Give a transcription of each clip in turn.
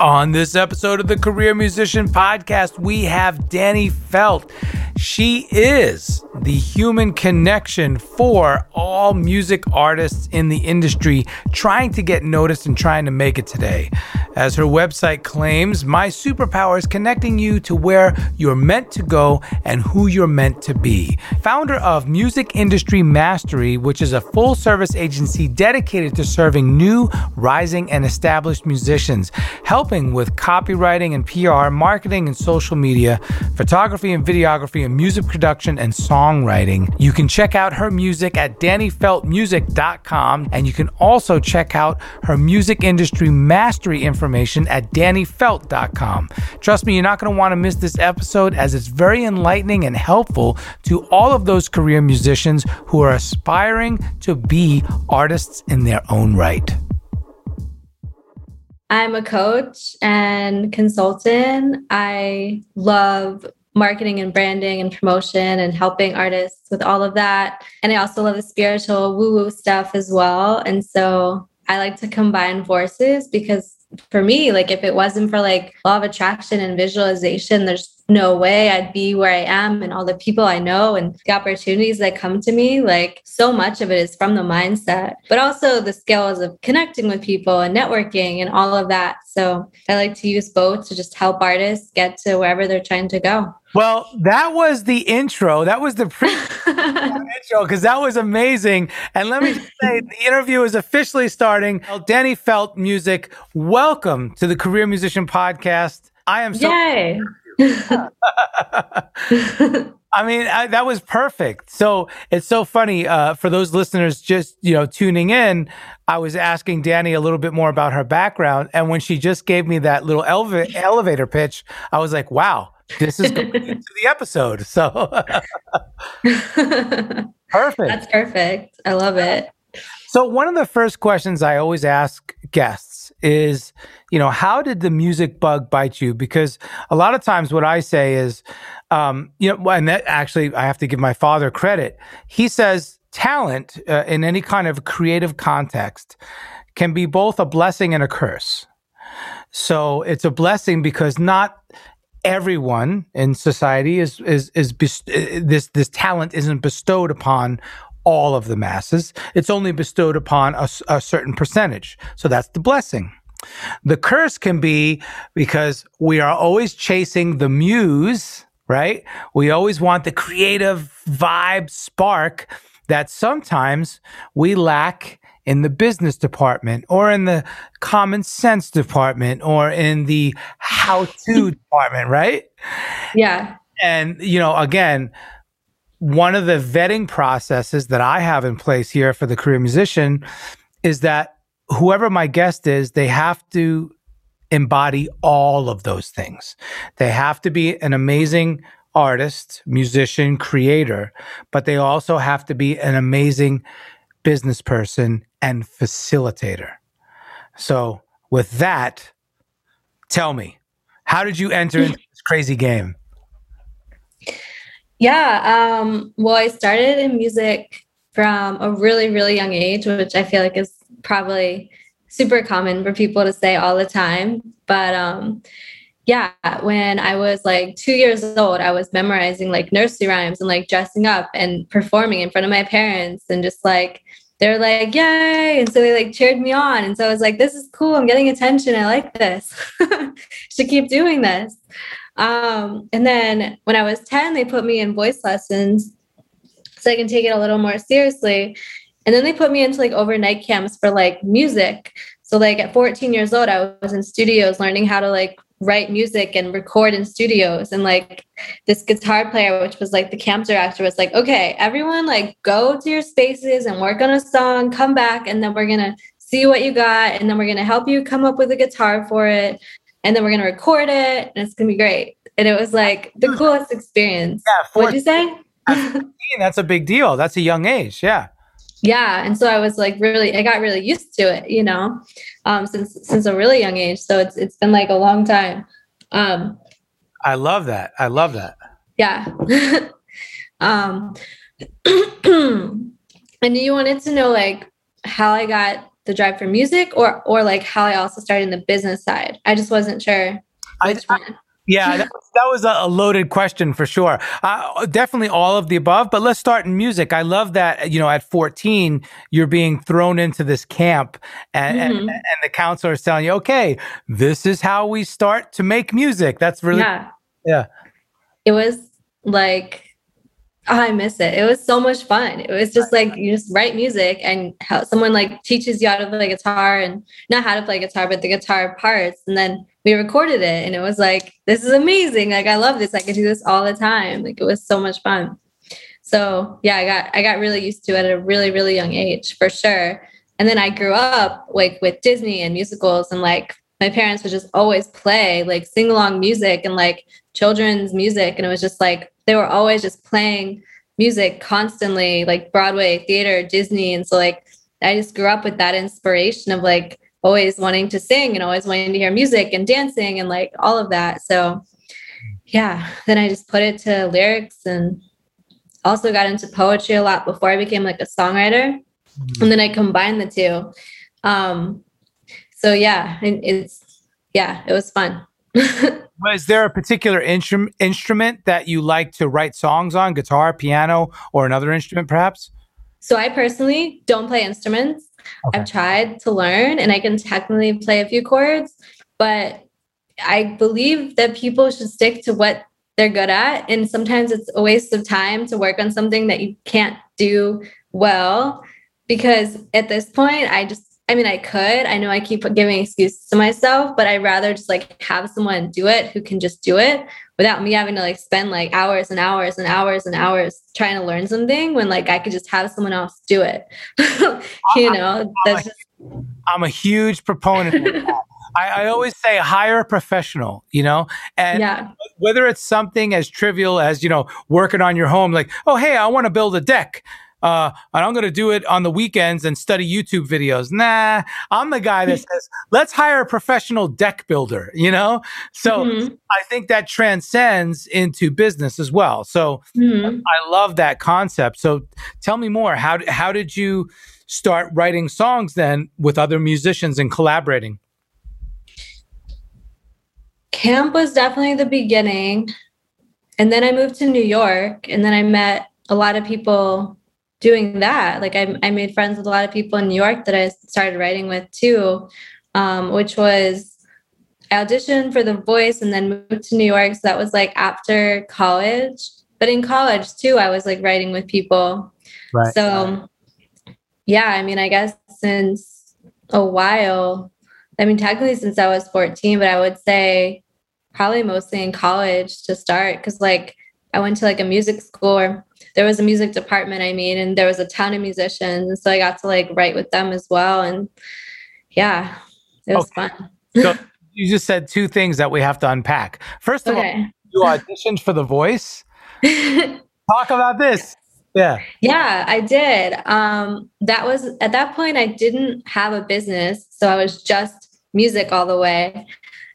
On this episode of the Career Musician Podcast, we have Dani Felt. She is the human connection for all music artists in the industry trying to get noticed and trying to make it today. As her website claims, my superpower is connecting you to where you're meant to go and who you're meant to be. Founder of Music Industry Mastery, which is a full service agency dedicated to serving new, rising, and established musicians, helping with copywriting and PR, marketing and social media, photography and videography, and music production and songwriting. You can check out her music at DaniFeltMusic.com, and you can also check out her music industry mastery information at DaniFelt.com. Trust me, you're not going to want to miss this episode as it's very enlightening and helpful to all of those career musicians who are aspiring to be artists in their own right. I'm a coach and consultant. I love marketing and branding and promotion and helping artists with all of that. And I also love the spiritual woo woo stuff as well. And so I like to combine forces because for me, like if it wasn't for like law of attraction and visualization, there's no way I'd be where I am and all the people I know and the opportunities that come to me. Like so much of it is from the mindset, but also the skills of connecting with people and networking and all of that. So I like to use both to just help artists get to wherever they're trying to go. Well, that was the intro. That was the pre intro because that was amazing. And let me say, the interview is officially starting. Dani Felt Music, welcome to the Career Musician Podcast. I am so. I mean, I, that was perfect. So it's so funny uh, for those listeners just you know tuning in. I was asking Dani a little bit more about her background, and when she just gave me that little eleva- elevator pitch, I was like, "Wow, this is going into the episode." So perfect. That's perfect. I love it. So one of the first questions I always ask guests is, you know, how did the music bug bite you? Because a lot of times what I say is, um, you know, and that actually I have to give my father credit. He says talent uh, in any kind of creative context can be both a blessing and a curse. So it's a blessing because not everyone in society is is is best- this this talent isn't bestowed upon all of the masses. It's only bestowed upon a, a certain percentage. So that's the blessing. The curse can be because we are always chasing the muse, right? We always want the creative vibe spark that sometimes we lack in the business department or in the common sense department or in the how to department, right? Yeah. And, you know, again, one of the vetting processes that I have in place here for the career musician is that whoever my guest is, they have to embody all of those things. They have to be an amazing artist, musician, creator, but they also have to be an amazing business person and facilitator. So, with that, tell me, how did you enter hmm. into this crazy game? Yeah. Um, well, I started in music from a really, really young age, which I feel like is probably super common for people to say all the time. But um, yeah, when I was like two years old, I was memorizing like nursery rhymes and like dressing up and performing in front of my parents and just like, they're like, yay. And so they like cheered me on. And so I was like, this is cool. I'm getting attention. I like this. Should keep doing this. Um, and then when I was 10, they put me in voice lessons so I can take it a little more seriously. And then they put me into like overnight camps for like music. So like at 14 years old, I was in studios learning how to like write music and record in studios. And like this guitar player, which was like the camp director, was like, okay, everyone like go to your spaces and work on a song, come back, and then we're gonna see what you got, and then we're gonna help you come up with a guitar for it and then we're gonna record it, and it's gonna be great. And it was like the coolest experience. Yeah, what'd you say? that's a big deal. That's a young age. Yeah. Yeah, and so I was like really, I got really used to it, you know, um, since since a really young age. So it's it's been like a long time. Um, I love that. I love that. Yeah. um, and you wanted to know like how I got the drive for music or or like how I also started in the business side. I just wasn't sure. I, I, yeah, that, that was a loaded question for sure. Uh, definitely all of the above, but let's start in music. I love that, you know, at 14, you're being thrown into this camp and, mm-hmm. and, and, the counselor is telling you, okay, this is how we start to make music. That's really, yeah. yeah. It was like, Oh, I miss it. It was so much fun. It was just like you just write music and how someone like teaches you how to play guitar and not how to play guitar, but the guitar parts. And then we recorded it and it was like, this is amazing. Like I love this. I could do this all the time. Like it was so much fun. So yeah, I got I got really used to it at a really, really young age for sure. And then I grew up like with Disney and musicals and like my parents would just always play like sing along music and like children's music. And it was just like they were always just playing music constantly, like Broadway, theater, Disney. And so like I just grew up with that inspiration of like always wanting to sing and always wanting to hear music and dancing and like all of that. So yeah, then I just put it to lyrics and also got into poetry a lot before I became like a songwriter. Mm-hmm. And then I combined the two. Um, so yeah, it's yeah, it was fun. Was there a particular instrum- instrument that you like to write songs on, guitar, piano, or another instrument perhaps? So I personally don't play instruments. Okay. I've tried to learn and I can technically play a few chords, but I believe that people should stick to what they're good at. And sometimes it's a waste of time to work on something that you can't do well. Because at this point, I just I mean, I could. I know I keep giving excuses to myself, but I'd rather just like have someone do it who can just do it without me having to like spend like hours and hours and hours and hours trying to learn something when like I could just have someone else do it. you know, that's just. I'm a huge proponent I, I, always say hire a professional, you know, and yeah. whether it's something as trivial as, you know, working on your home, like, oh, hey, I want to build a deck uh, and I'm going to do it on the weekends and study YouTube videos. Nah, I'm the guy that says, let's hire a professional deck builder, you know? So mm-hmm. I think that transcends into business as well. So mm-hmm. I love that concept. So tell me more. How, how did you start writing songs then with other musicians and collaborating? Camp was definitely the beginning. And then I moved to New York and then I met a lot of people doing that. Like I, I made friends with a lot of people in New York that I started writing with too, um, which was I auditioned for The Voice and then moved to New York. So that was like after college. But in college too, I was like writing with people. Right. So yeah, I mean, I guess since a while, I mean, technically since I was 14, but I would say probably mostly in college to start because like I went to like a music school or there was a music department, I mean, and there was a ton of musicians. And so I got to like write with them as well. And yeah, it was okay. fun. so you just said two things that we have to unpack. First of okay. all, you auditioned for The Voice. Talk about this. Yeah. Yeah, I did. Um, that was at that point, I didn't have a business. So I was just music all the way.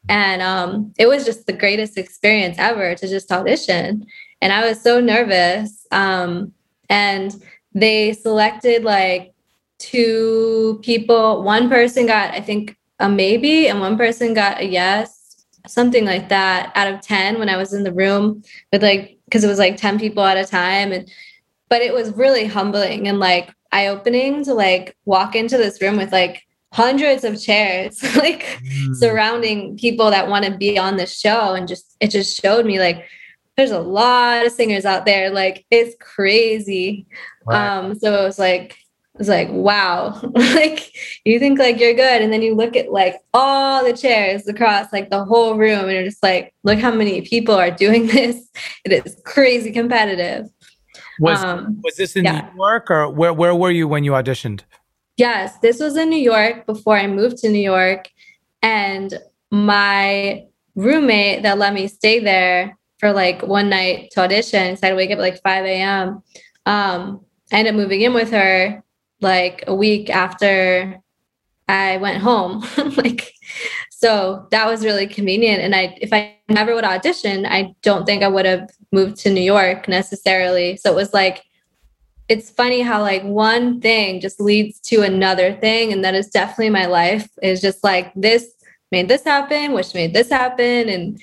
And um, it was just the greatest experience ever to just audition and I was so nervous. Um, and they selected like two people. One person got, I think, a maybe, and one person got a yes, something like that out of 10 when I was in the room with like, because it was like 10 people at a time. And, but it was really humbling and like eye opening to like walk into this room with like hundreds of chairs like mm. surrounding people that want to be on the show and just it just showed me like there's a lot of singers out there. Like it's crazy. Right. Um, so it was like, it's like, wow, like you think like you're good. And then you look at like all the chairs across like the whole room and you're just like, look how many people are doing this. It is crazy competitive. Was, um, was this in yeah. New York or where, where were you when you auditioned? Yes, this was in New York before I moved to New York. And my roommate that let me stay there for like one night to audition. So I'd wake up at like 5 a.m. Um, I ended up moving in with her like a week after I went home. like, so that was really convenient. And I, if I never would audition, I don't think I would have moved to New York necessarily. So it was like it's funny how like one thing just leads to another thing and that is definitely my life is just like this made this happen which made this happen and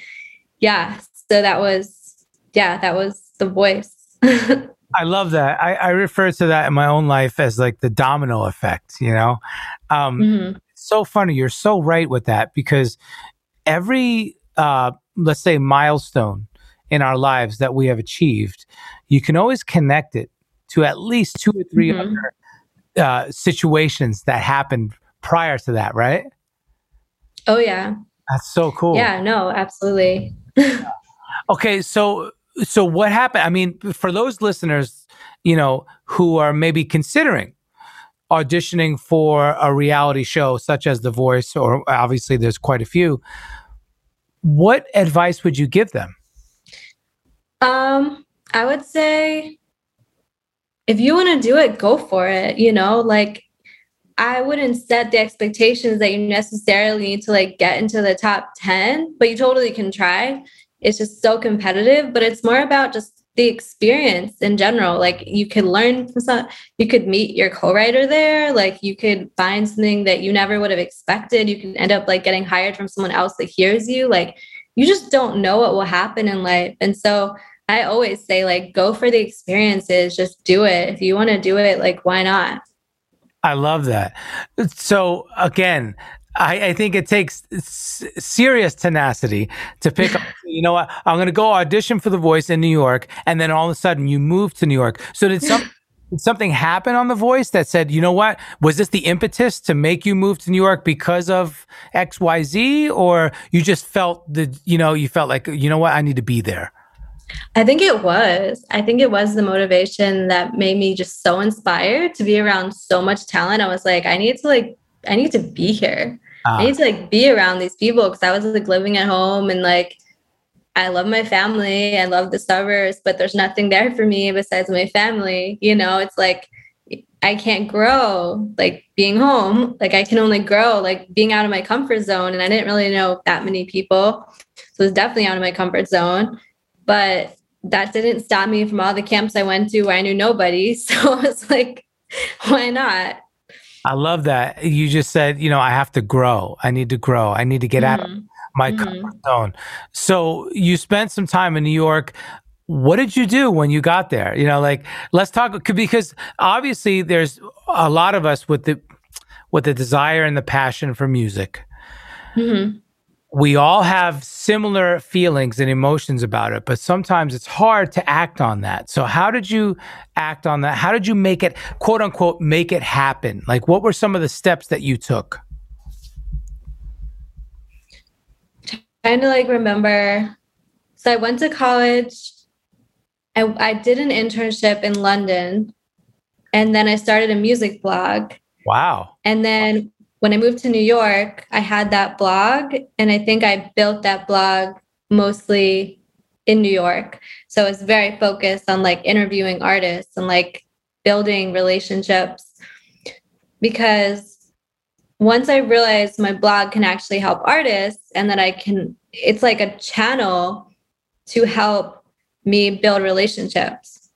yeah so that was yeah that was the voice I love that. I, I, refer to that in my own life as like the domino effect, you know? Um, mm-hmm. So funny. You're so right with that because every, uh, let's say, milestone in our lives that we have achieved, you can always connect it to at least two or 3 mm-hmm. other uh, situations that happened prior to that, right? Oh, yeah. That's so cool. Yeah, no, absolutely. okay, so so what happened? I mean, for those listeners, you know, who are maybe considering auditioning for a reality show such as The Voice, or obviously there's quite a few, what advice would you give them? Um, I would say if you want to do it, go for it. You know, like I wouldn't set the expectations that you necessarily need to like get into the top 10, but you totally can try. It's just so competitive, but it's more about just the experience in general. Like you could learn from some, you could meet your co-writer there. Like you could find something that you never would have expected. You can end up like getting hired from someone else that hears you. Like you just don't know what will happen in life. And so I always say, like, go for the experiences, just do it. If you want to do it, like, why not? I love that. So, again, I, I, think it takes s- serious tenacity to pick up. You know what? I'm going to go audition for The Voice in New York, and then all of a sudden you move to New York. So did some did something happen on The Voice that said, you know what? Was this the impetus to make you move to New York because of X Y Z, or you just felt the you know you felt like you know what? I need to be there. I think it was. I think it was the motivation that made me just so inspired to be around so much talent. I was like, I need to like, I need to be here. Uh, I need to like be around these people because I was like living at home and like I love my family. I love the suburbs, but there's nothing there for me besides my family. You know, it's like I can't grow like being home. Like I can only grow like being out of my comfort zone. And I didn't really know that many people. So it's definitely out of my comfort zone. But that didn't stop me from all the camps I went to where I knew nobody. So I was like, why not? I love that. You just said, you know, I have to grow. I need to grow. I need to get mm-hmm. out of mm-hmm. My mm-hmm. comfort zone. So you spent some time in New York. What did you do when you got there? You know, like let's talk because obviously there's a lot of us with the with the desire and the passion for music. Mm-hmm we all have similar feelings and emotions about it, but sometimes it's hard to act on that. So, how did you act on that? How did you make it, quote unquote, make it happen? Like, what were some of the steps that you took? Trying to like remember. So, I went to college. I, I did an internship in London, and then I started a music blog. Wow. And then when I moved to New York, I had that blog, and I think I built that blog mostly in New York. So it's very focused on like interviewing artists and like building relationships. Because once I realized my blog can actually help artists and that I can, it's like a channel to help me build relationships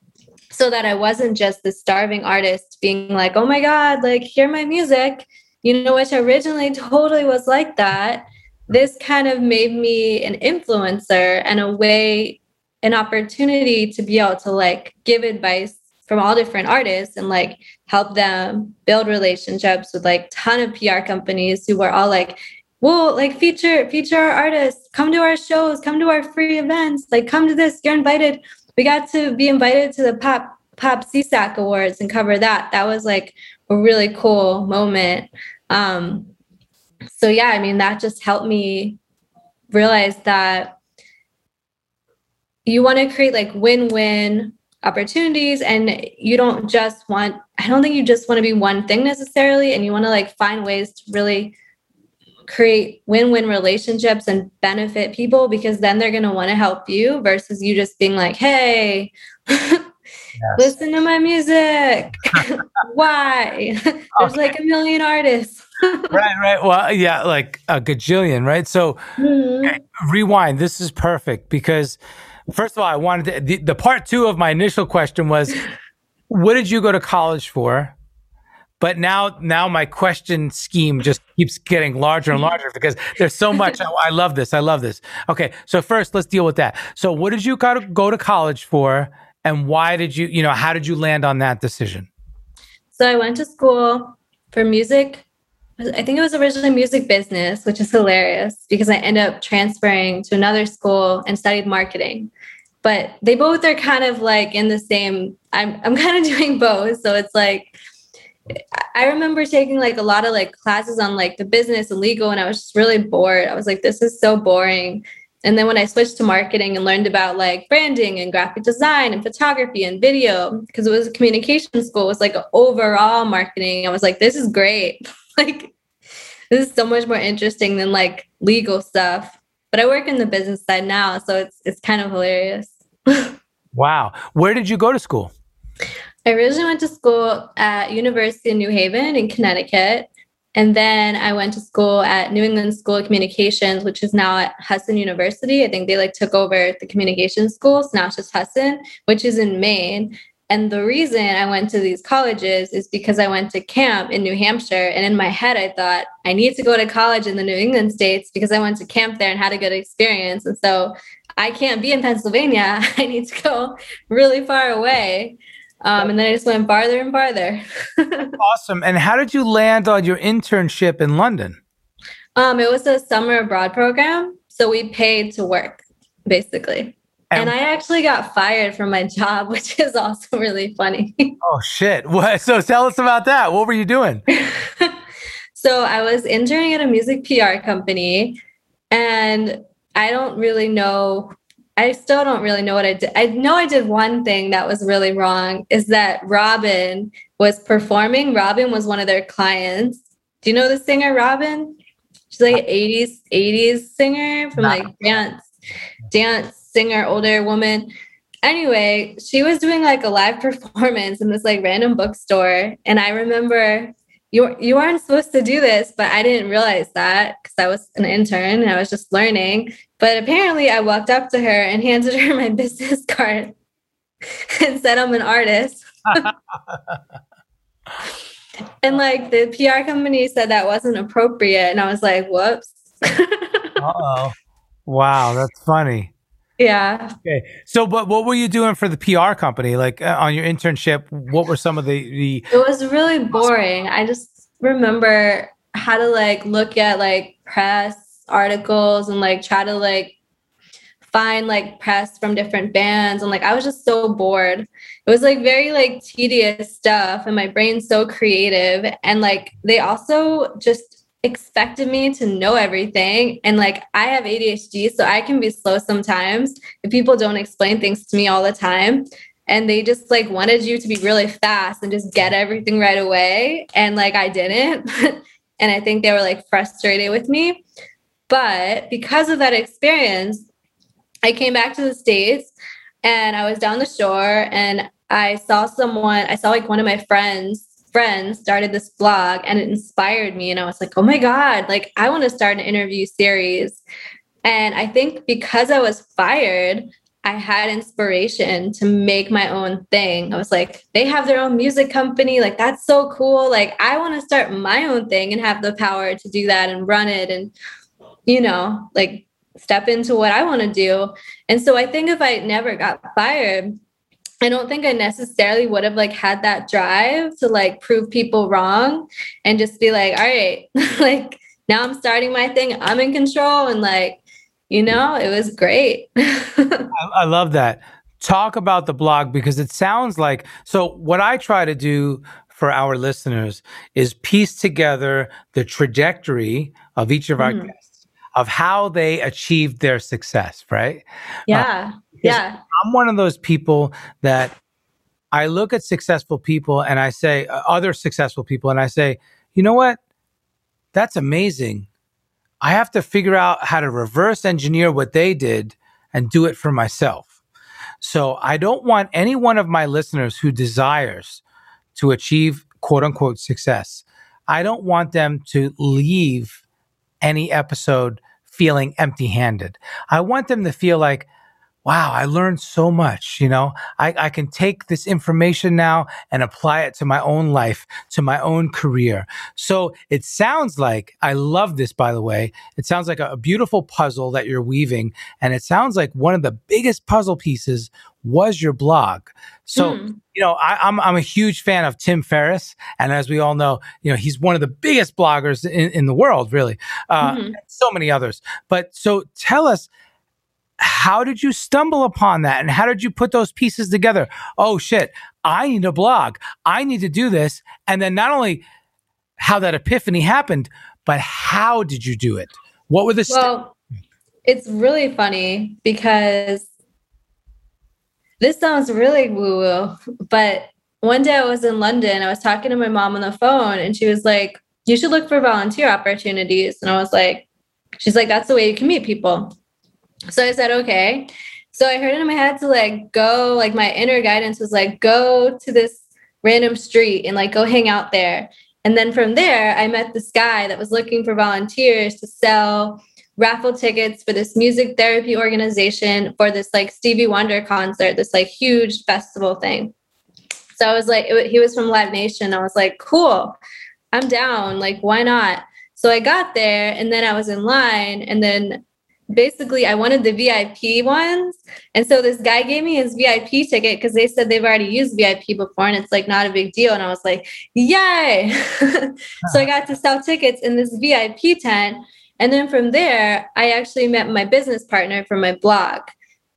so that I wasn't just the starving artist being like, oh my God, like, hear my music you know, which originally totally was like that. This kind of made me an influencer and a way, an opportunity to be able to like give advice from all different artists and like help them build relationships with like ton of PR companies who were all like, well, like feature feature our artists, come to our shows, come to our free events, like come to this, you're invited. We got to be invited to the pop pop SESAC awards and cover that. That was like a really cool moment. Um, so yeah, I mean, that just helped me realize that you want to create like win-win opportunities and you don't just want i don't think you just want to be one thing necessarily and you want to like find ways to really create win-win relationships and benefit people because then they're going to want to help you versus you just being like hey. Listen to my music. Why? There's okay. like a million artists. right, right. Well, yeah, like a gajillion, right? So mm-hmm. rewind. This is perfect because first of all, I wanted to, the, the part two of my initial question was what did you go to college for? But now, now my question scheme just keeps getting larger and larger because there's so much. I, I love this. I love this. Okay, so first, let's deal with that. So, what did you go to, go to college for, and why did you, you know, how did you land on that decision? So, I went to school for music. I think it was originally music business, which is hilarious because I ended up transferring to another school and studied marketing. But they both are kind of like in the same. I'm I'm kind of doing both, so it's like I remember taking like a lot of like classes on like the business and legal, and I was just really bored. I was like, this is so boring. And then when I switched to marketing and learned about like branding and graphic design and photography and video, because it was a communication school, it was like overall marketing. I was like, this is great. like, this is so much more interesting than like legal stuff. But I work in the business side now, so it's it's kind of hilarious. Wow. Where did you go to school? I originally went to school at University of New Haven in Connecticut. And then I went to school at New England School of Communications, which is now at Husson University. I think they like took over the communication school. So now it's just Husson, which is in Maine. And the reason I went to these colleges is because I went to camp in New Hampshire. And in my head, I thought, I need to go to college in the New England states because I went to camp there and had a good experience. And so I can't be in Pennsylvania. I need to go really far away. Um, and then I just went farther and farther. awesome. And how did you land on your internship in London? Um, it was a summer abroad program. So we paid to work, basically. And, and I actually got fired from my job, which is also really funny. oh, shit. What? So tell us about that. What were you doing? so I was interning at a music PR company. And I don't really know I still don't really know what I did. I know I did one thing that was really wrong is that Robin was performing. Robin was one of their clients. Do you know the singer Robin? She's like an 80s 80s singer from like dance dance singer older woman. Anyway, she was doing like a live performance in this like random bookstore and I remember you you aren't supposed to do this, but I didn't realize that because I was an intern and I was just learning. But apparently, I walked up to her and handed her my business card and said, I'm an artist. and like the PR company said that wasn't appropriate. And I was like, whoops. oh. Wow. That's funny. Yeah. Okay. So, but what were you doing for the PR company? Like uh, on your internship, what were some of the, the. It was really boring. I just remember how to like look at like press articles and like try to like find like press from different bands and like I was just so bored. It was like very like tedious stuff and my brain's so creative and like they also just expected me to know everything. And like I have ADHD so I can be slow sometimes if people don't explain things to me all the time. And they just like wanted you to be really fast and just get everything right away. And like I didn't and I think they were like frustrated with me. But because of that experience, I came back to the States and I was down the shore and I saw someone, I saw like one of my friends friends started this blog and it inspired me and I was like, "Oh my god, like I want to start an interview series." And I think because I was fired, I had inspiration to make my own thing. I was like, they have their own music company. Like, that's so cool. Like, I want to start my own thing and have the power to do that and run it and you know, like step into what I want to do. And so I think if I never got fired, I don't think I necessarily would have like had that drive to like prove people wrong and just be like, all right, like now I'm starting my thing. I'm in control. And like, you know, it was great. I, I love that. Talk about the blog because it sounds like so what I try to do for our listeners is piece together the trajectory of each of our mm. guests of how they achieved their success, right? Yeah. Uh, yeah. I'm one of those people that I look at successful people and I say, uh, other successful people, and I say, you know what? That's amazing. I have to figure out how to reverse engineer what they did and do it for myself. So I don't want any one of my listeners who desires to achieve quote unquote success. I don't want them to leave any episode feeling empty handed. I want them to feel like, wow, I learned so much. You know, I, I can take this information now and apply it to my own life, to my own career. So it sounds like, I love this, by the way. It sounds like a, a beautiful puzzle that you're weaving. And it sounds like one of the biggest puzzle pieces was your blog. So, mm. you know, I, am I'm, I'm a huge fan of Tim Ferriss. And as we all know, you know, he's one of the biggest bloggers in, in the world, really. Uh, mm-hmm. So many others. But so tell us, how did you stumble upon that? And how did you put those pieces together? Oh shit i need a blog. I need to do this. And then not only how that epiphany happened but how did you do it? What were the well it's really funny because this sounds really woo woo but one day i was in london i was talking to my mom on the phone and she was like you should look for volunteer opportunities. And i was like she's like that's the way you can meet people so I said, okay. So I heard in my head to like go, like my inner guidance was like, go to this random street and like go hang out there. And then from there, I met this guy that was looking for volunteers to sell raffle tickets for this music therapy organization for this like Stevie Wonder concert, this like huge festival thing. So I was like, it, he was from Live Nation. I was like, cool, I'm down. Like, why not? So I got there and then I was in line and then basically I wanted the VIP ones. And so this guy gave me his VIP ticket because they said they've already used VIP before and it's like not a big deal. And I was like, yay. so I got to sell tickets in this VIP tent. And then from there, I actually met my business partner for my blog.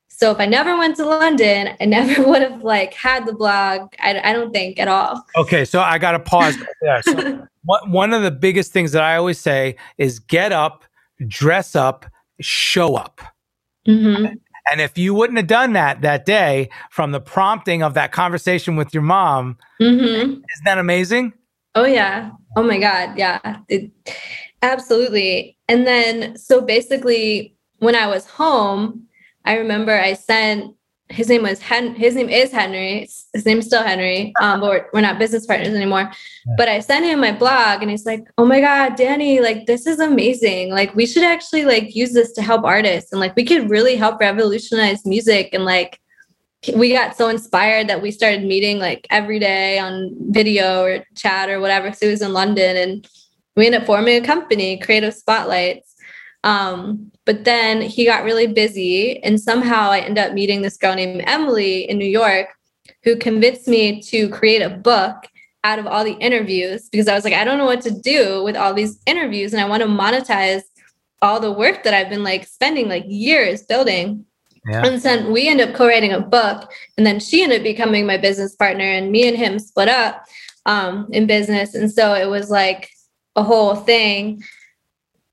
So if I never went to London, I never would have like had the blog. I, I don't think at all. Okay, so I got to pause there. So one, one of the biggest things that I always say is get up, dress up, show up. Mm-hmm. And if you wouldn't have done that that day from the prompting of that conversation with your mom, mm-hmm. isn't that amazing? Oh, yeah. Oh, my God. Yeah. It, absolutely. And then, so basically, when I was home, I remember I sent his name was Hen- his name is Henry. His name's still Henry. Um, but we're, we're not business partners anymore. Yeah. But I sent him my blog and he's like, Oh my God, Dani, like this is amazing. Like we should actually like use this to help artists and like we could really help revolutionize music and like we got so inspired that we started meeting like every day on video or chat or whatever. So he was in London and we ended up forming a company, Creative Spotlights. Um, but then he got really busy, and somehow I ended up meeting this girl named Emily in New York who convinced me to create a book out of all the interviews because I was like, I don't know what to do with all these interviews, and I want to monetize all the work that I've been like spending like years building. Yeah. And then we end up co-writing a book, and then she ended up becoming my business partner, and me and him split up um, in business, and so it was like a whole thing.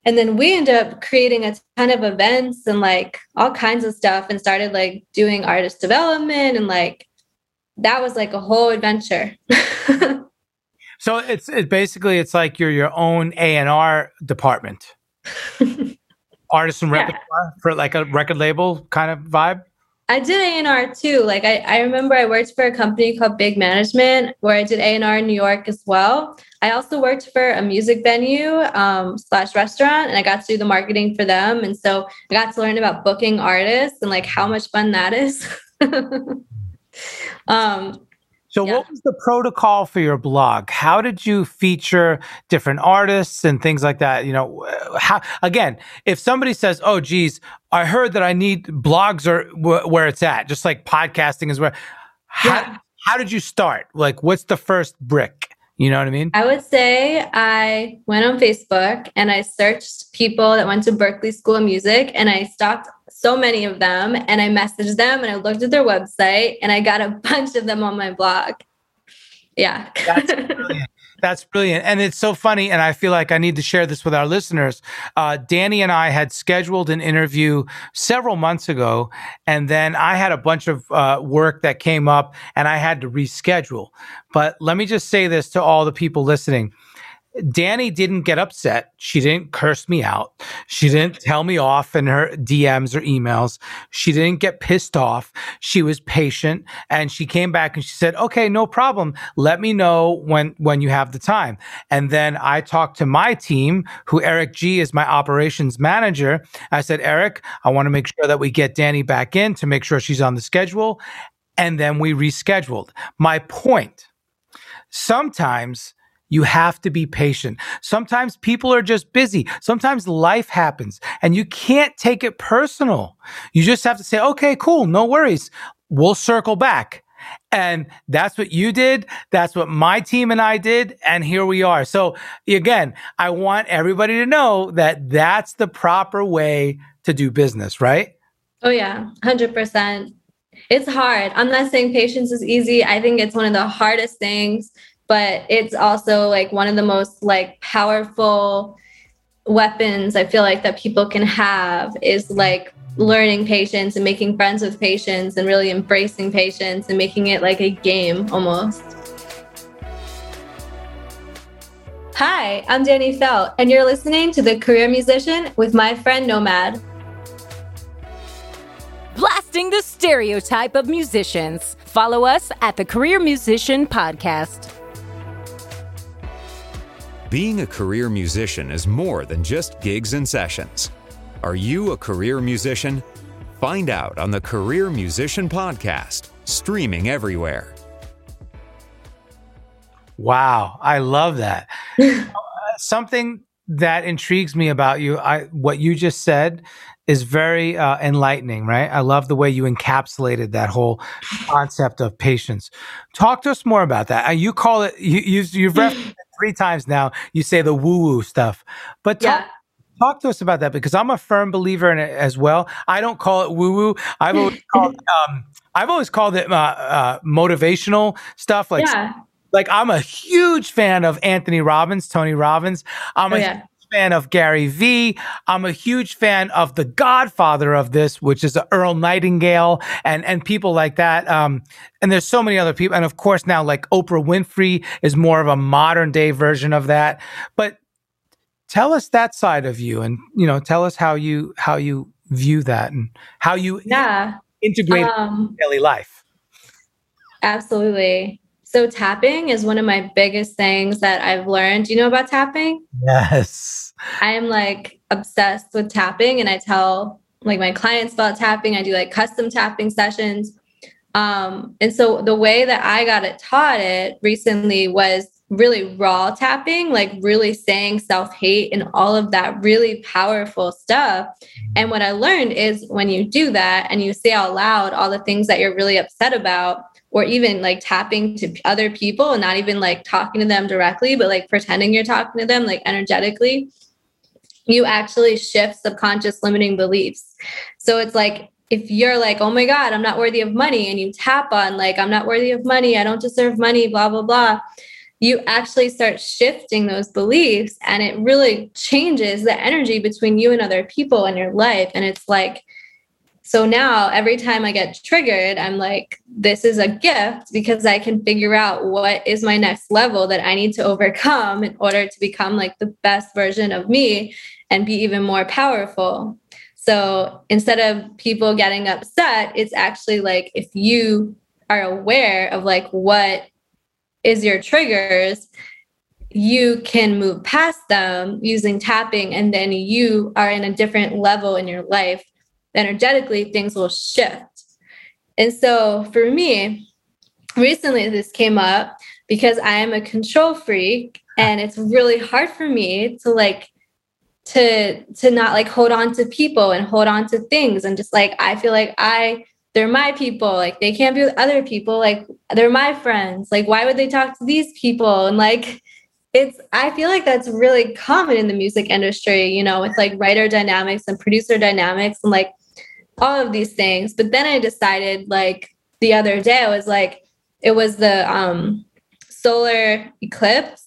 And then we ended up creating a ton of events and like all kinds of stuff and started like doing artist development and like that was like a whole adventure. so it's it basically it's like you're your own A&R department. Artist and repertoire for like a record label kind of vibe? I did A&R too. Like I, I remember I worked for a company called Big Management where I did A&R in New York as well. I also worked for a music venue um, slash restaurant and I got to do the marketing for them. And so I got to learn about booking artists and like how much fun that is. um, so, yeah. what was the protocol for your blog? How did you feature different artists and things like that? You know, how again, if somebody says, "Oh, geez, I heard that I need blogs are w- where it's at," just like podcasting is where. How, yeah. how did you start? Like, what's the first brick? You know what I mean? I would say I went on Facebook and I searched people that went to Berklee School of Music and I stalked so many of them and I messaged them and I looked at their website and I got a bunch of them on my blog. Yeah. That's brilliant. That's brilliant. And it's so funny. And I feel like I need to share this with our listeners. Uh, Dani and I had scheduled an interview several months ago. And then I had a bunch of uh, work that came up and I had to reschedule. But let me just say this to all the people listening Dani didn't get upset. She didn't curse me out. She didn't tell me off in her DMs or emails. She didn't get pissed off. She was patient and she came back and she said, "Okay, no problem. Let me know when when you have the time." And then I talked to my team, who Eric G is my operations manager. I said, "Eric, I want to make sure that we get Dani back in to make sure she's on the schedule." And then we rescheduled. My point, sometimes you have to be patient. Sometimes people are just busy. Sometimes life happens and you can't take it personal. You just have to say, okay, cool, no worries. We'll circle back. And that's what you did. That's what my team and I did. And here we are. So again, I want everybody to know that that's the proper way to do business, right? Oh, yeah, 100%. It's hard. I'm not saying patience is easy. I think it's one of the hardest things but it's also like one of the most like powerful weapons I feel like that people can have is like learning patience and making friends with patience and really embracing patience and making it like a game almost. Hi, I'm Dani Felt, and you're listening to The Career Musician with my friend Nomad. Blasting the stereotype of musicians. Follow us at the Career Musician Podcast. Being a career musician is more than just gigs and sessions. Are you a career musician? Find out on the Career Musician Podcast, streaming everywhere. Wow, I love that. Something that intrigues me about you, I what you just said is very uh, enlightening, right? I love the way you encapsulated that whole concept of patience. Talk to us more about that. Uh, you call it you, you've you've referenced three times now. You say the woo woo stuff, but talk, yeah. talk to us about that because I'm a firm believer in it as well. I don't call it woo woo. I've always called um, I've always called it uh, uh, motivational stuff. Like yeah. like I'm a huge fan of Anthony Robbins, Tony Robbins. I'm oh, a yeah fan of Gary Vee. I'm a huge fan of the godfather of this, which is Earl Nightingale and, and people like that. Um, and there's so many other people. And of course, now like Oprah Winfrey is more of a modern day version of that. But tell us that side of you and, you know, tell us how you, how you view that and how you yeah. integrate um, daily life. Absolutely. So tapping is one of my biggest things that I've learned. Do you know about tapping? Yes. I am like obsessed with tapping and I tell like my clients about tapping. I do like custom tapping sessions. Um, and so the way that I got it taught it recently was really raw tapping, like really saying self hate and all of that really powerful stuff. And what I learned is when you do that and you say out loud all the things that you're really upset about, or even like tapping to other people and not even like talking to them directly, but like pretending you're talking to them like energetically, you actually shift subconscious limiting beliefs. So it's like if you're like, oh my God, I'm not worthy of money, and you tap on, like, I'm not worthy of money, I don't deserve money, blah, blah, blah, you actually start shifting those beliefs and it really changes the energy between you and other people in your life. And it's like, so now every time I get triggered, I'm like, this is a gift because I can figure out what is my next level that I need to overcome in order to become like the best version of me and be even more powerful. So instead of people getting upset, it's actually like if you are aware of like what is your triggers, you can move past them using tapping, and then you are in a different level in your life. Energetically, things will shift. And so for me, recently this came up because I am a control freak and it's really hard for me to like to to not like hold on to people and hold on to things and just like I feel like I they're my people like they can't be with other people like they're my friends like why would they talk to these people? And like it's I feel like that's really common in the music industry you know with like writer dynamics and producer dynamics and like all of these things. But then I decided like the other day I was like it was the um solar eclipse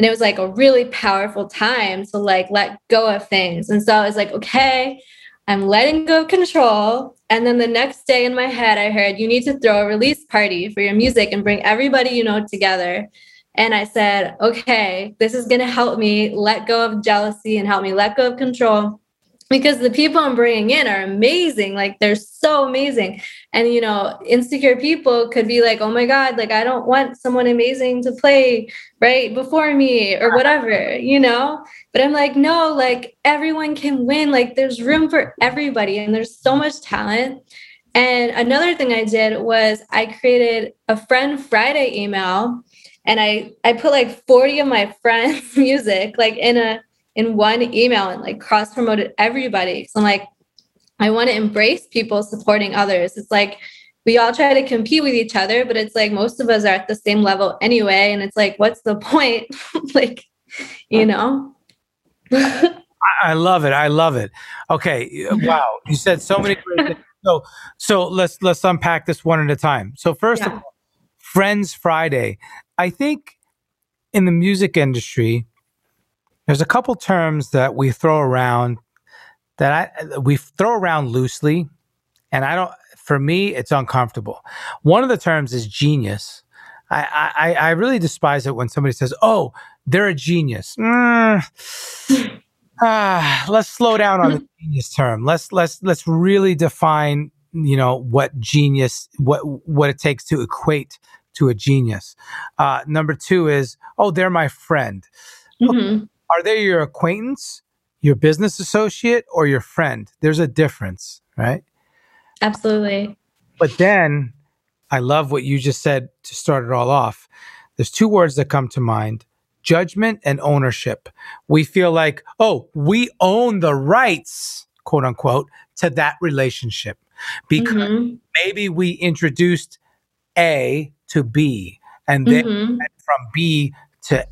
and it was like a really powerful time to like let go of things. And so i was like okay i'm letting go of control. And then the next day in my head i heard you need to throw a release party for your music and bring everybody you know together. And I said, okay, this is going to help me let go of jealousy and help me let go of control because the people I'm bringing in are amazing. Like they're so amazing. And, you know, insecure people could be like, oh my God, like I don't want someone amazing to play right before me or whatever, you know? But I'm like, no, like everyone can win. Like there's room for everybody and there's so much talent. And another thing I did was I created a friend Friday email and I I put like 40 of my friends' music like in a in one email and like cross promoted everybody. So I'm like, I want to embrace people supporting others. It's like we all try to compete with each other, but it's like most of us are at the same level anyway. And it's like, what's the point? like, you know? I love it. I love it. Okay. Wow. You said so many great things. So so let's let's unpack this one at a time. So first yeah. of all, Friends Friday. I think in the music industry, there's a couple terms that we throw around that I we throw around loosely, and I don't. For me, it's uncomfortable. One of the terms is genius. I, I, I really despise it when somebody says, "Oh, they're a genius." Mm. ah, let's slow down on the genius term. Let's let's let's really define, you know, what genius, what what it takes to equate to a genius. Uh, number two is, oh, they're my friend. Mm-hmm. Are they your acquaintance, your business associate, or your friend? There's a difference, right? Absolutely. But then I love what you just said to start it all off. There's two words that come to mind judgment and ownership. We feel like, oh, we own the rights, quote unquote, to that relationship because mm-hmm. maybe we introduced A to B and then mm-hmm. from B to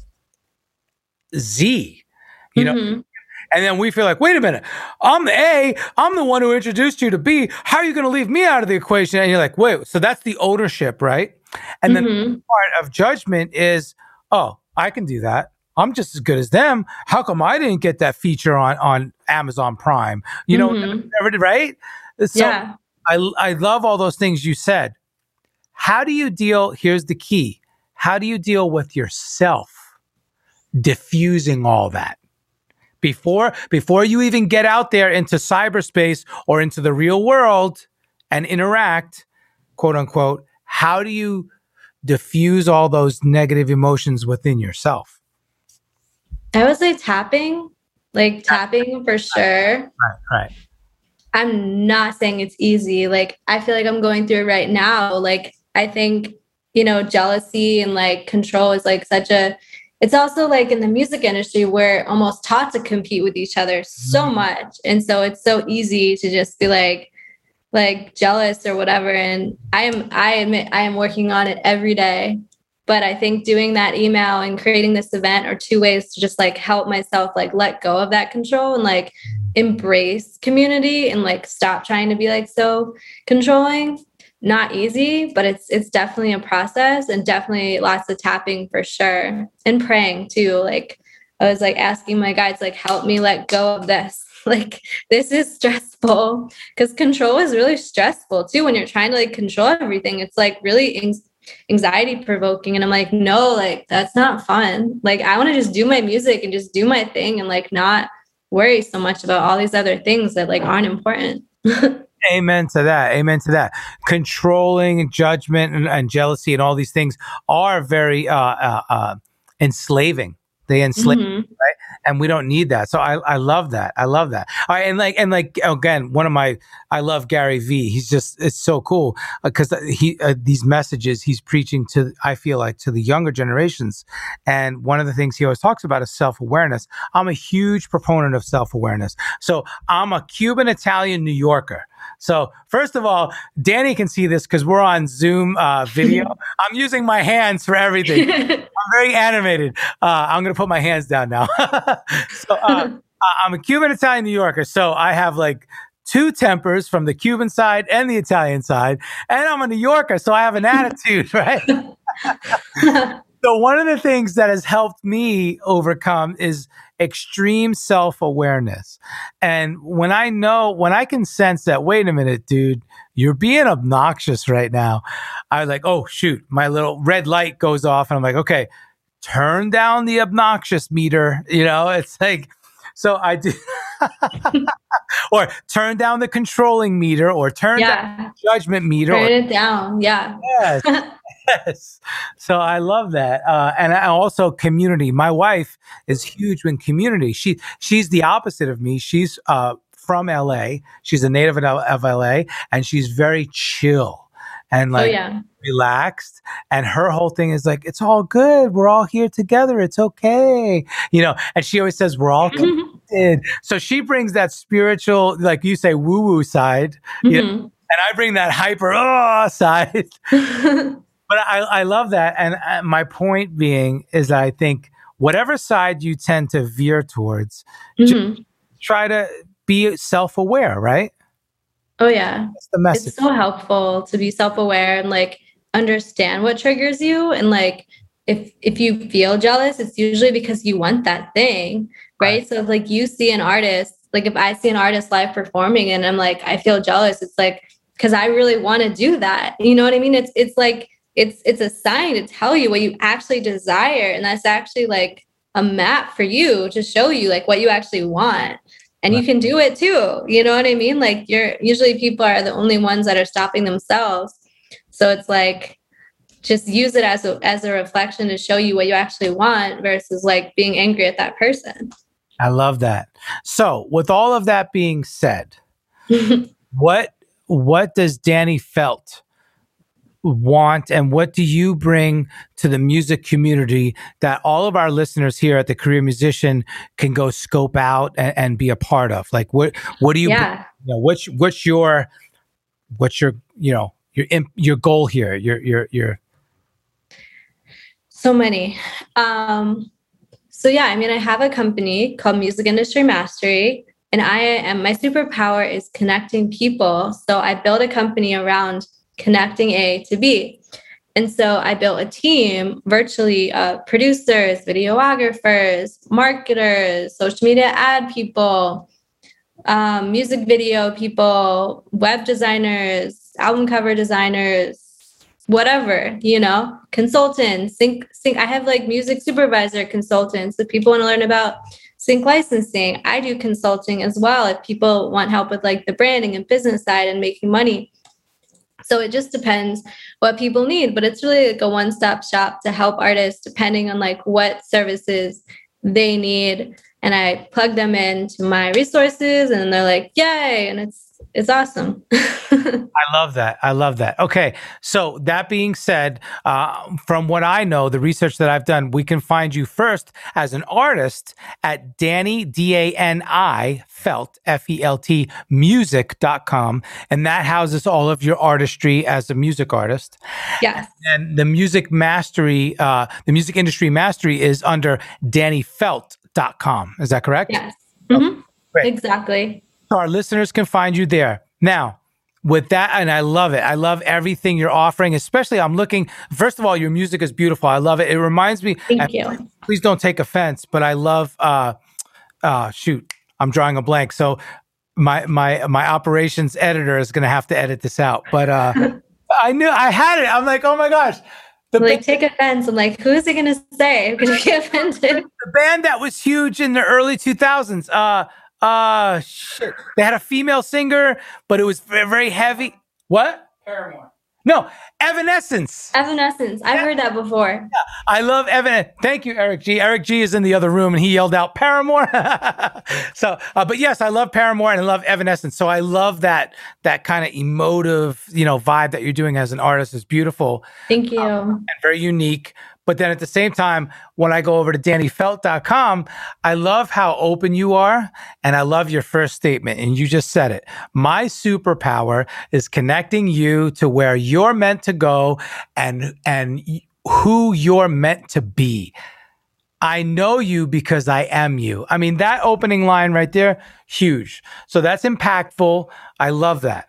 Z, you know? Mm-hmm. And then we feel like, wait a minute, I'm the A, I'm the one who introduced you to B. How are you going to leave me out of the equation? And you're like, wait, so that's the ownership, right? And mm-hmm. then the part of judgment is, oh, I can do that. I'm just as good as them. How come I didn't get that feature on on Amazon Prime? You know, mm-hmm. never, right? So yeah. I I love all those things you said. How do you deal? Here's the key. How do you deal with yourself? Diffusing all that. Before before you even get out there into cyberspace or into the real world and interact quote unquote how do you diffuse all those negative emotions within yourself? I would say tapping like tapping for sure. Right right. I'm not saying it's easy. Like i feel like i'm going through it right now. Like i think you know jealousy and like control is like such a it's also like in the music industry we're almost taught to compete with each other so mm-hmm. much. And so it's so easy to just be like like jealous or whatever. And i am i admit i am working on it every day. But i think doing that email and creating this event are two ways to just like help myself like let go of that control and like embrace community and like stop trying to be like so controlling not easy, but it's it's definitely a process and definitely lots of tapping for sure. And praying too. Like I was like asking my guides, like, help me let go of this. Like this is stressful because control is really stressful too. When you're trying to like control everything, it's like really anxiety provoking. And I'm like, no, like that's not fun. Like I want to just do my music and just do my thing and like not worry so much about all these other things that like aren't important. Amen to that. Amen to that. Controlling judgment and, and jealousy and all these things are very uh, uh, uh, enslaving. They enslave, mm-hmm. right? And we don't need that. So I, I love that. I love that. All right, and like and like again, one of my I love Gary Vee. He's just it's so cool because uh, he uh, these messages he's preaching to I feel like to the younger generations. And one of the things he always talks about is self awareness. I'm a huge proponent of self awareness. So I'm a Cuban Italian New Yorker. So first of all, Dani can see this because we're on Zoom uh, video. I'm using my hands for everything. I'm very animated. Uh, I'm going to put my hands down now. so uh, I'm a Cuban Italian New Yorker. So I have like two tempers from the Cuban side and the Italian side, and I'm a New Yorker, so I have an attitude, right? so one of the things that has helped me overcome is extreme self-awareness. And when I know, when I can sense that, wait a minute, dude, you're being obnoxious right now. I was like, oh shoot, my little red light goes off and I'm like, okay, turn down the obnoxious meter. You know, it's like, so I do, or turn down the controlling meter, or turn Yeah. down the judgment meter. Turn or- it down. Yeah. yes, yes. So I love that, uh, and I also community. My wife is huge in community. She she's the opposite of me. She's uh, from LA. She's a native of LA, and she's very chill and oh like yeah. relaxed. And her whole thing is like, it's all good. We're all here together. It's okay, you know. And she always says we're all connected. So she brings that spiritual, like you say, woo woo side, you know, and I bring that hyper oh, side. But I, I love that. And uh, my point being is I think whatever side you tend to veer towards, Mhm. try to be self aware, right? Oh yeah. That's the message. It's so helpful to be self-aware and like understand what triggers you and like if if you feel jealous, it's usually because you want that thing, right? So if like you see an artist, like if I see an artist live performing and I'm like I feel jealous, it's like because I really want to do that. You know what I mean? It's it's like it's it's a sign to tell you what you actually desire. And that's actually like a map for you to show you like what you actually want. And you can do it too. You know what i mean? Like you're usually people are the only ones that are stopping themselves. So it's like just use it as a as a reflection to show you what you actually want versus like being angry at that person. I love that. So, with all of that being said, what what does Dani Felt want and what do you bring to the music community that all of our listeners here at the career musician can go scope out and, and be a part of? Like what what do you, yeah. You know what's what's your what's your you know your your goal here? Your your your so many. Um so yeah i mean i have a company called music industry mastery and i am my superpower is connecting people. So i built a company around connecting a to b and so i built a team virtually uh, producers videographers marketers social media ad people um, music video people web designers album cover designers whatever, you know, consultants, sync, sync. I have like music supervisor consultants. If people want to learn about sync licensing, I do consulting as well. If people want help with like the branding and business side and making money. So it just depends what people need, but it's really like a one stop shop to help artists depending on like what services they need. And I plug them into my resources and they're like, yay. And it's, it's awesome. I love that. I love that. Okay. So, that being said, uh, from what I know, the research that I've done, we can find you first as an artist at Dani, D A N I, Felt, F E L T, music.com. And that houses all of your artistry as a music artist. yes. And the music mastery, uh, the music industry mastery is under danifelt.com. Is that correct? Yes. Mhm. great. Exactly. So our listeners can find you there. Now, with that, and I love it. I love everything you're offering, especially I'm looking, first of all, your music is beautiful. I love it. It reminds me, Thank you. please don't take offense, but I love, uh, uh, shoot, I'm drawing a blank. So my, my, my operations editor is going to have to edit this out, but, uh, I knew I had it. I'm like, oh my gosh. The, like take offense. I'm like, who is it gonna say? I'm gonna be offended. the band that was huge in the early 2000s, uh, uh, shit. They had a female singer, but it was ve- very heavy. What? Paramore. No, Evanescence. Evanescence. I've heard that before. I love Evan. Thank you, Eric G. Eric G is in the other room and he yelled out Paramore. so, uh, but yes, I love Paramore and I love Evanescence. So I love that that kind of emotive, you know, vibe that you're doing as an artist is beautiful Thank you. and very unique. But then at the same time, when I go over to danifelt.com, I love how open you are. And I love your first statement. And you just said it. My superpower is connecting you to where you're meant to go and, and who you're meant to be. I know you because I am you. I mean, that opening line right there, huge. So that's impactful. I love that.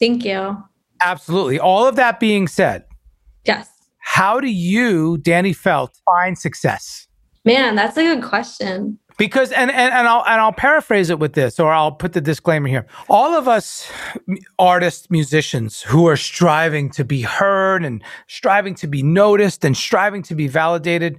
Thank you. Absolutely. All of that being said, Yes. How do you, Dani Felt, find success? Man, that's a good question. because and, and and I'll and I'll paraphrase it with this or I'll put the disclaimer here. All of us artists, musicians who are striving to be heard and striving to be noticed and striving to be validated,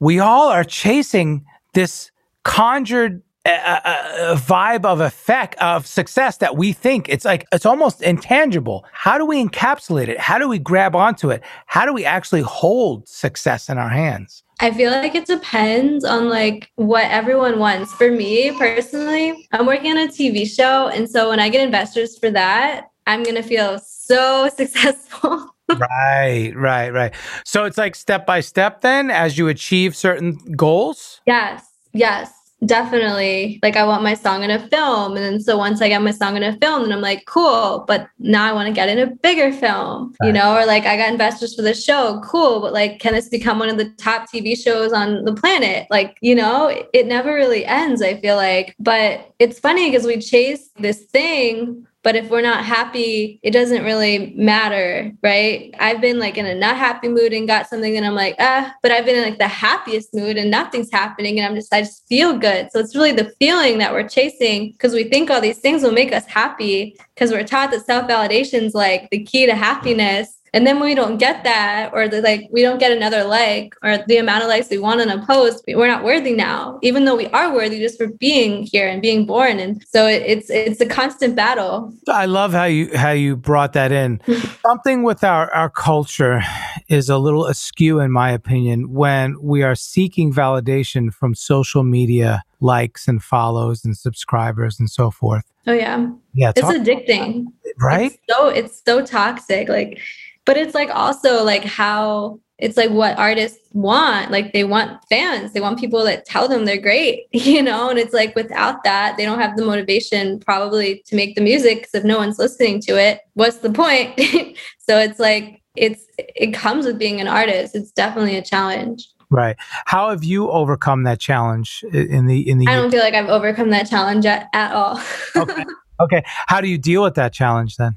we all are chasing this conjured a, a, vibe of effect of success that we think it's like it's almost intangible. How do we encapsulate it? How do we grab onto it? How do we actually hold success in our hands? I feel like it depends on like what everyone wants. For me personally, I'm working on a TV show and so when I get investors for that, I'm going to feel so successful. right, right, right. So it's like step by step then as you achieve certain goals? Yes. Yes definitely like I want my song in a film. And then so once I get my song in a film, then I'm like, cool, but now I want to get in a bigger film, right. you know, or like I got investors for the show, cool, but like, can this become one of the top TV shows on the planet? Like, you know, it never really ends, I feel like. But it's funny because we chase this thing but if we're not happy, it doesn't really matter, right? I've been like in a not happy mood and got something and I'm like, ah, but I've been in like the happiest mood and nothing's happening and I'm just, I just feel good. So it's really the feeling that we're chasing because we think all these things will make us happy because we're taught that self validation is like the key to happiness. And then when we don't get that, or the, like we don't get another like, or the amount of likes we want on a post, we're not worthy now, even though we are worthy just for being here and being born. And so it, it's it's a constant battle. I love how you how you brought that in. Something with our our culture is a little askew, in my opinion, when we are seeking validation from social media likes and follows and subscribers and so forth. Oh yeah. Yeah. It's addicting. Right? It's so it's so toxic. Like but it's like also like how it's like what artists want like they want fans they want people that tell them they're great you know? And it's like without that they don't have the motivation probably to make the music because if no one's listening to it what's the point? So it's like it's it comes with being an artist. It's definitely a challenge. Right. How have you overcome that challenge in the in the i don't feel like i've overcome that challenge at, at all. Okay. Okay. How do you deal with that challenge then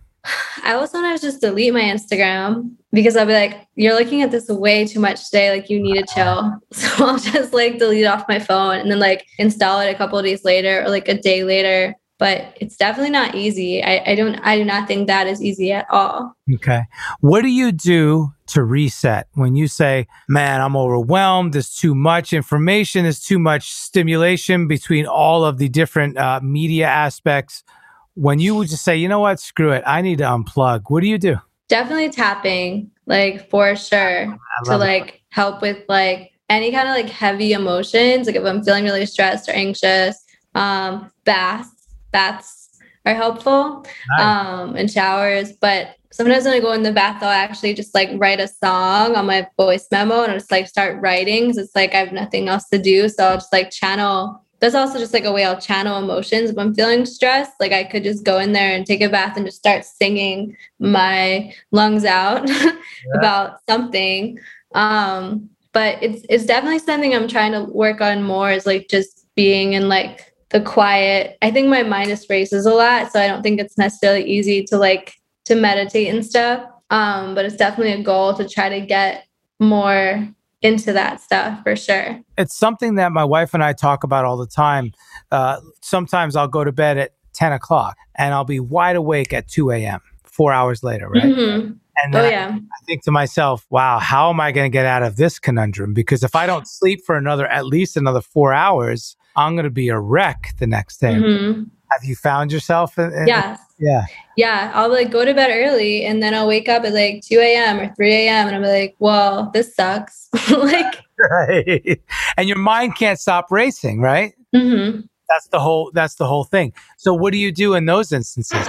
I will sometimes just delete my Instagram because I'll be like, you're looking at this way too much today. Like, you need to chill. So I'll just like delete off my phone and then like install it a couple days later or like a day later. But it's definitely not easy. I, I don't, I do not think that is easy at all. Okay. What do you do to reset when you say, man, I'm overwhelmed. There's too much information. There's too much stimulation between all of the different uh, media aspects when you would just say, you know what, screw it, I need to unplug, what do you do? Definitely tapping, like for sure, to like it. help with like any kind of like heavy emotions. Like if I'm feeling really stressed or anxious, um, baths, baths are helpful, nice. um, and showers. But sometimes when I go in the bath, I'll actually just like write a song on my voice memo and I'll just like start writing because it's like I have nothing else to do. So I'll just like channel that's also just like a way I'll channel emotions. If I'm feeling stressed, like I could just go in there and take a bath and just start singing my lungs out yeah. about something. Um, but it's it's definitely something I'm trying to work on more is like just being in like the quiet. I think my mind just races a lot, so I don't think it's necessarily easy to like to meditate and stuff. Um, but it's definitely a goal to try to get more into that stuff for sure. It's something that my wife and I talk about all the time. Uh, sometimes I'll go to bed at 10 o'clock and I'll be wide awake at 2 a.m., four hours later, right? Mm-hmm. And oh, yeah. I, think to myself, wow, how am I going to get out of this conundrum? Because if I don't sleep for another, at least another four hours, I'm going to be a wreck the next day. Mm-hmm. Have you found yourself? In, in, yes. Yeah. Yeah. I'll like go to bed early and then I'll wake up at like 2 a.m. or 3 a.m. and I'm like, well, this sucks. like, right. And your mind can't stop racing, right? Mm-hmm. That's the whole, that's the whole thing. So what do you do in those instances?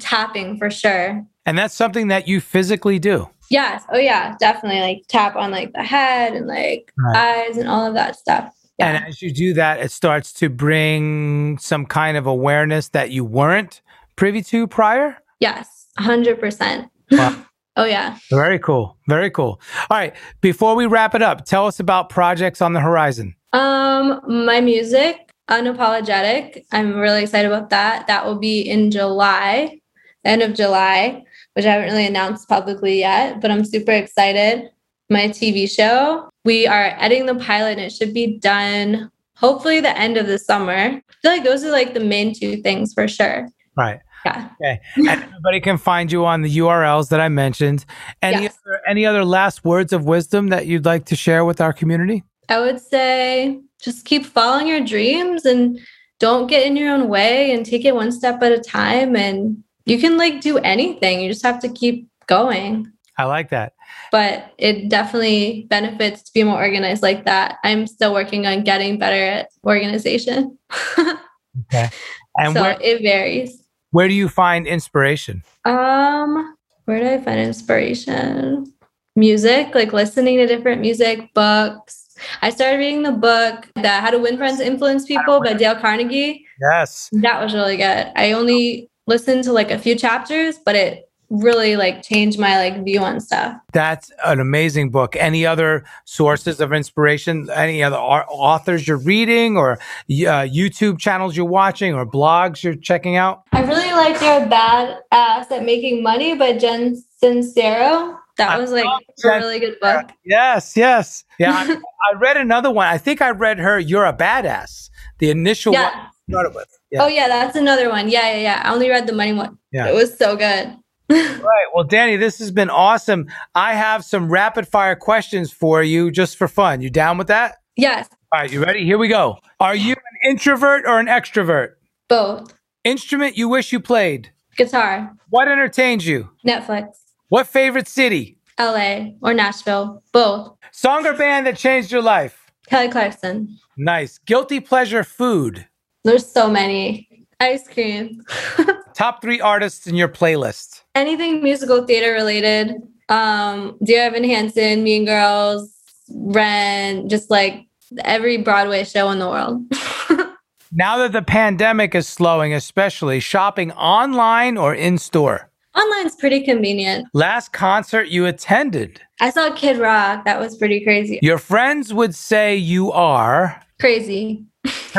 Tapping for sure. And that's something that you physically do. Yes. Oh yeah, definitely. Like tap on like the head and like right. eyes and all of that stuff. Yeah. And as you do that, it starts to bring some kind of awareness that you weren't privy to prior? Yes, 100%. Wow. oh, yeah. Very cool. Very cool. All right. Before we wrap it up, tell us about projects on the horizon. Um, my music, Unapologetic. I'm really excited about that. That will be in July, end of July, which I haven't really announced publicly yet, but I'm super excited. My TV show, we are editing the pilot and it should be done hopefully the end of the summer. I feel like those are like the main two things for sure. Right. Yeah. Okay. And everybody can find you on the URLs that I mentioned. Any Yes. other, any other last words of wisdom that you'd like to share with our community? I would say just keep following your dreams and don't get in your own way and take it one step at a time. And you can like do anything. You just have to keep going. I like that. But it definitely benefits to be more organized like that. I'm still working on getting better at organization. Okay. And so where it varies. where do you find inspiration? Um, where do I find inspiration? Music, like listening to different music, books. I started reading the book that How to Win Friends and Influence People by Dale Carnegie. Yes. That was really good. I only listened to like a few chapters, but it really like changed my like view on stuff. That's an amazing book. Any other sources of inspiration? Any other au- authors you're reading or uh, YouTube channels you're watching or blogs you're checking out? I really liked You're Bad Ass at Making Money by Jen Sincero. That was like a Jen really good book. Yes, yes. Yeah, I, I read another one. I think I read her You're a Badass. The initial one Yeah. I started with. Yeah. Oh yeah, that's another one. Yeah, yeah, yeah. I only read the money one. Yeah. It was so good. Right. Well, Dani, this has been awesome. I have some rapid fire questions for you just for fun. You down with that? Yes, All right, you ready? Here we go. Are you an introvert or an extrovert? both. Instrument you wish you played? Guitar, What entertains you? Netflix, What favorite city? LA, or Nashville. Both. Song or band that changed your life? Kelly Clarkson. Nice. Guilty pleasure food. There's so many. Ice cream. Top three artists in your playlist. Anything musical theater related. Um, Dear Evan Hansen, Mean Girls, Rent, just like every Broadway show in the world. Now that the pandemic is slowing, especially shopping online or in store. Online's pretty convenient. Last concert you attended. I saw Kid Rock. That was pretty crazy. Your friends would say you are. Crazy.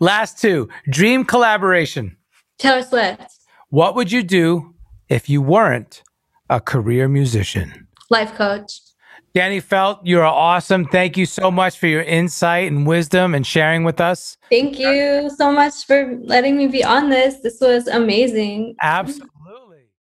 Last two. Dream collaboration. Taylor Swift. What would you do if you weren't a career musician? Life coach. Dani Felt, you're awesome. Thank you so much for your insight and wisdom and sharing with us. Thank you so much for letting me be on this. This was amazing. Absolutely.